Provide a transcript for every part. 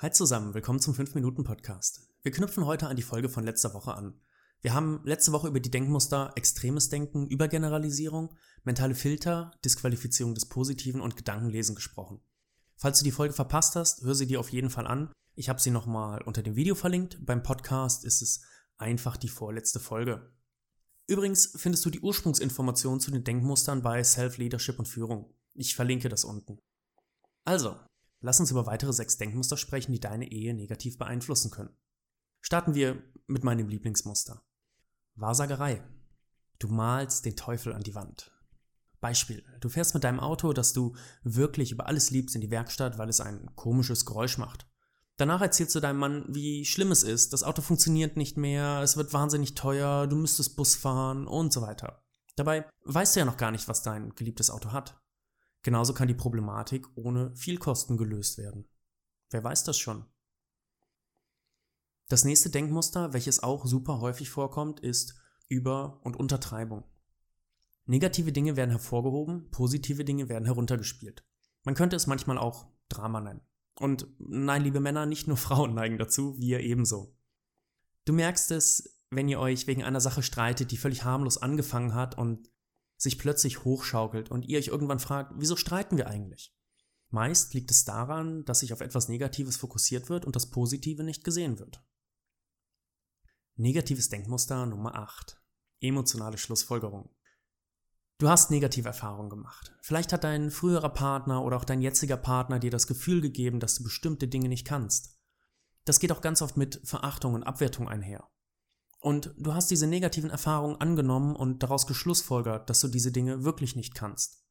Hi zusammen, willkommen zum 5-Minuten-Podcast. Wir knüpfen heute an die Folge von letzter Woche an. Wir haben letzte Woche über die Denkmuster extremes Denken, Übergeneralisierung, mentale Filter, Disqualifizierung des Positiven und Gedankenlesen gesprochen. Falls du die Folge verpasst hast, hör sie dir auf jeden Fall an. Ich habe sie nochmal unter dem Video verlinkt. Beim Podcast ist es einfach die vorletzte Folge. Übrigens findest du die Ursprungsinformationen zu den Denkmustern bei Self-Leadership und Führung. Ich verlinke das unten. Also, Lass uns über weitere sechs Denkmuster sprechen, die deine Ehe negativ beeinflussen können. Starten wir mit meinem Lieblingsmuster. Wahrsagerei. Du malst den Teufel an die Wand. Beispiel. Du fährst mit deinem Auto, das du wirklich über alles liebst, in die Werkstatt, weil es ein komisches Geräusch macht. Danach erzählst du deinem Mann, wie schlimm es ist, das Auto funktioniert nicht mehr, es wird wahnsinnig teuer, du müsstest Bus fahren und so weiter. Dabei weißt du ja noch gar nicht, was dein geliebtes Auto hat. Genauso kann die Problematik ohne viel Kosten gelöst werden. Wer weiß das schon? Das nächste Denkmuster, welches auch super häufig vorkommt, ist Über- und Untertreibung. Negative Dinge werden hervorgehoben, positive Dinge werden heruntergespielt. Man könnte es manchmal auch Drama nennen. Und nein, liebe Männer, nicht nur Frauen neigen dazu, wir ebenso. Du merkst es, wenn ihr euch wegen einer Sache streitet, die völlig harmlos angefangen hat und sich plötzlich hochschaukelt und ihr euch irgendwann fragt, wieso streiten wir eigentlich? Meist liegt es daran, dass sich auf etwas Negatives fokussiert wird und das Positive nicht gesehen wird. Negatives Denkmuster Nummer 8. Emotionale Schlussfolgerung. Du hast negative Erfahrungen gemacht. Vielleicht hat dein früherer Partner oder auch dein jetziger Partner dir das Gefühl gegeben, dass du bestimmte Dinge nicht kannst. Das geht auch ganz oft mit Verachtung und Abwertung einher. Und du hast diese negativen Erfahrungen angenommen und daraus geschlussfolgert, dass du diese Dinge wirklich nicht kannst.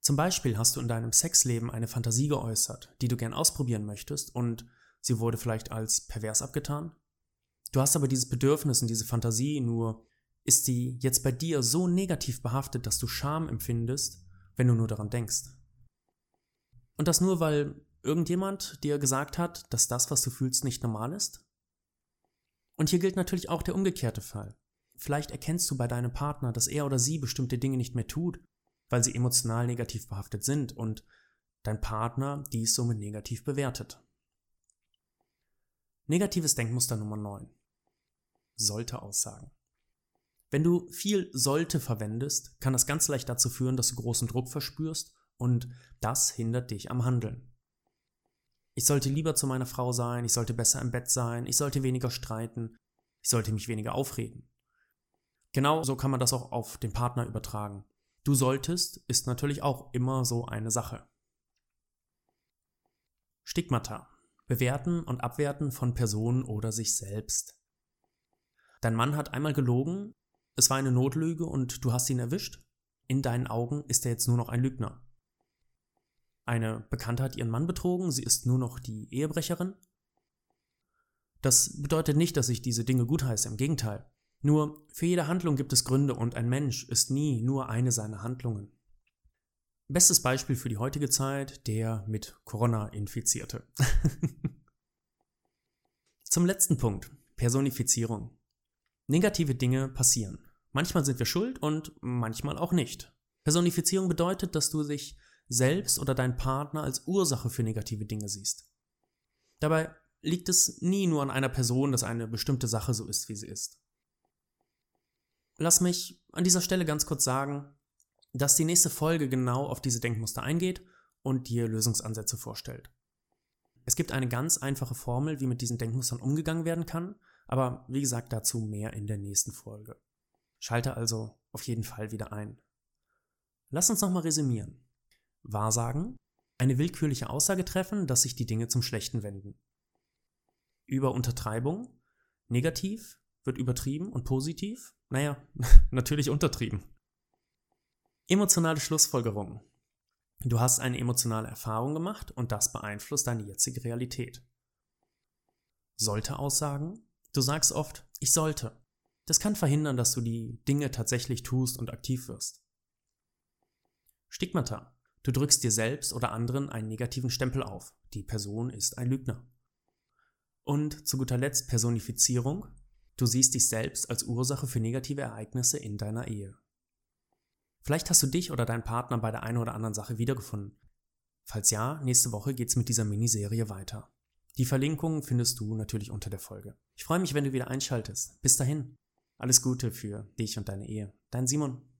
Zum Beispiel hast du in deinem Sexleben eine Fantasie geäußert, die du gern ausprobieren möchtest und sie wurde vielleicht als pervers abgetan. Du hast aber dieses Bedürfnis und diese Fantasie, nur ist sie jetzt bei dir so negativ behaftet, dass du Scham empfindest, wenn du nur daran denkst. Und das nur, weil irgendjemand dir gesagt hat, dass das, was du fühlst, nicht normal ist? Und hier gilt natürlich auch der umgekehrte Fall. Vielleicht erkennst du bei deinem Partner, dass er oder sie bestimmte Dinge nicht mehr tut, weil sie emotional negativ behaftet sind und dein Partner dies somit negativ bewertet. Negatives Denkmuster Nummer 9. Sollte Aussagen. Wenn du viel sollte verwendest, kann das ganz leicht dazu führen, dass du großen Druck verspürst und das hindert dich am Handeln. Ich sollte lieber zu meiner Frau sein, ich sollte besser im Bett sein, ich sollte weniger streiten, ich sollte mich weniger aufregen. Genau so kann man das auch auf den Partner übertragen. Du solltest ist natürlich auch immer so eine Sache. Stigmata. Bewerten und abwerten von Personen oder sich selbst. Dein Mann hat einmal gelogen, es war eine Notlüge und du hast ihn erwischt. In deinen Augen ist er jetzt nur noch ein Lügner. Eine Bekannte hat ihren Mann betrogen, sie ist nur noch die Ehebrecherin. Das bedeutet nicht, dass ich diese Dinge gutheiße, im Gegenteil. Nur für jede Handlung gibt es Gründe und ein Mensch ist nie nur eine seiner Handlungen. Bestes Beispiel für die heutige Zeit, der mit Corona infizierte. Zum letzten Punkt, Personifizierung. Negative Dinge passieren. Manchmal sind wir schuld und manchmal auch nicht. Personifizierung bedeutet, dass du dich selbst oder deinen Partner als Ursache für negative Dinge siehst. Dabei liegt es nie nur an einer Person, dass eine bestimmte Sache so ist, wie sie ist. Lass mich an dieser Stelle ganz kurz sagen, dass die nächste Folge genau auf diese Denkmuster eingeht und dir Lösungsansätze vorstellt. Es gibt eine ganz einfache Formel, wie mit diesen Denkmustern umgegangen werden kann, aber wie gesagt dazu mehr in der nächsten Folge. Schalte also auf jeden Fall wieder ein. Lass uns nochmal resümieren. Wahrsagen, eine willkürliche Aussage treffen, dass sich die Dinge zum Schlechten wenden. Über Untertreibung, negativ, wird übertrieben und positiv, naja, natürlich untertrieben. Emotionale Schlussfolgerung. Du hast eine emotionale Erfahrung gemacht und das beeinflusst deine jetzige Realität. Sollte Aussagen? Du sagst oft, ich sollte. Das kann verhindern, dass du die Dinge tatsächlich tust und aktiv wirst. Stigmata. Du drückst dir selbst oder anderen einen negativen Stempel auf. Die Person ist ein Lügner. Und zu guter Letzt Personifizierung. Du siehst dich selbst als Ursache für negative Ereignisse in deiner Ehe. Vielleicht hast du dich oder deinen Partner bei der einen oder anderen Sache wiedergefunden. Falls ja, nächste Woche geht's mit dieser Miniserie weiter. Die Verlinkungen findest du natürlich unter der Folge. Ich freue mich, wenn du wieder einschaltest. Bis dahin. Alles Gute für dich und deine Ehe. Dein Simon.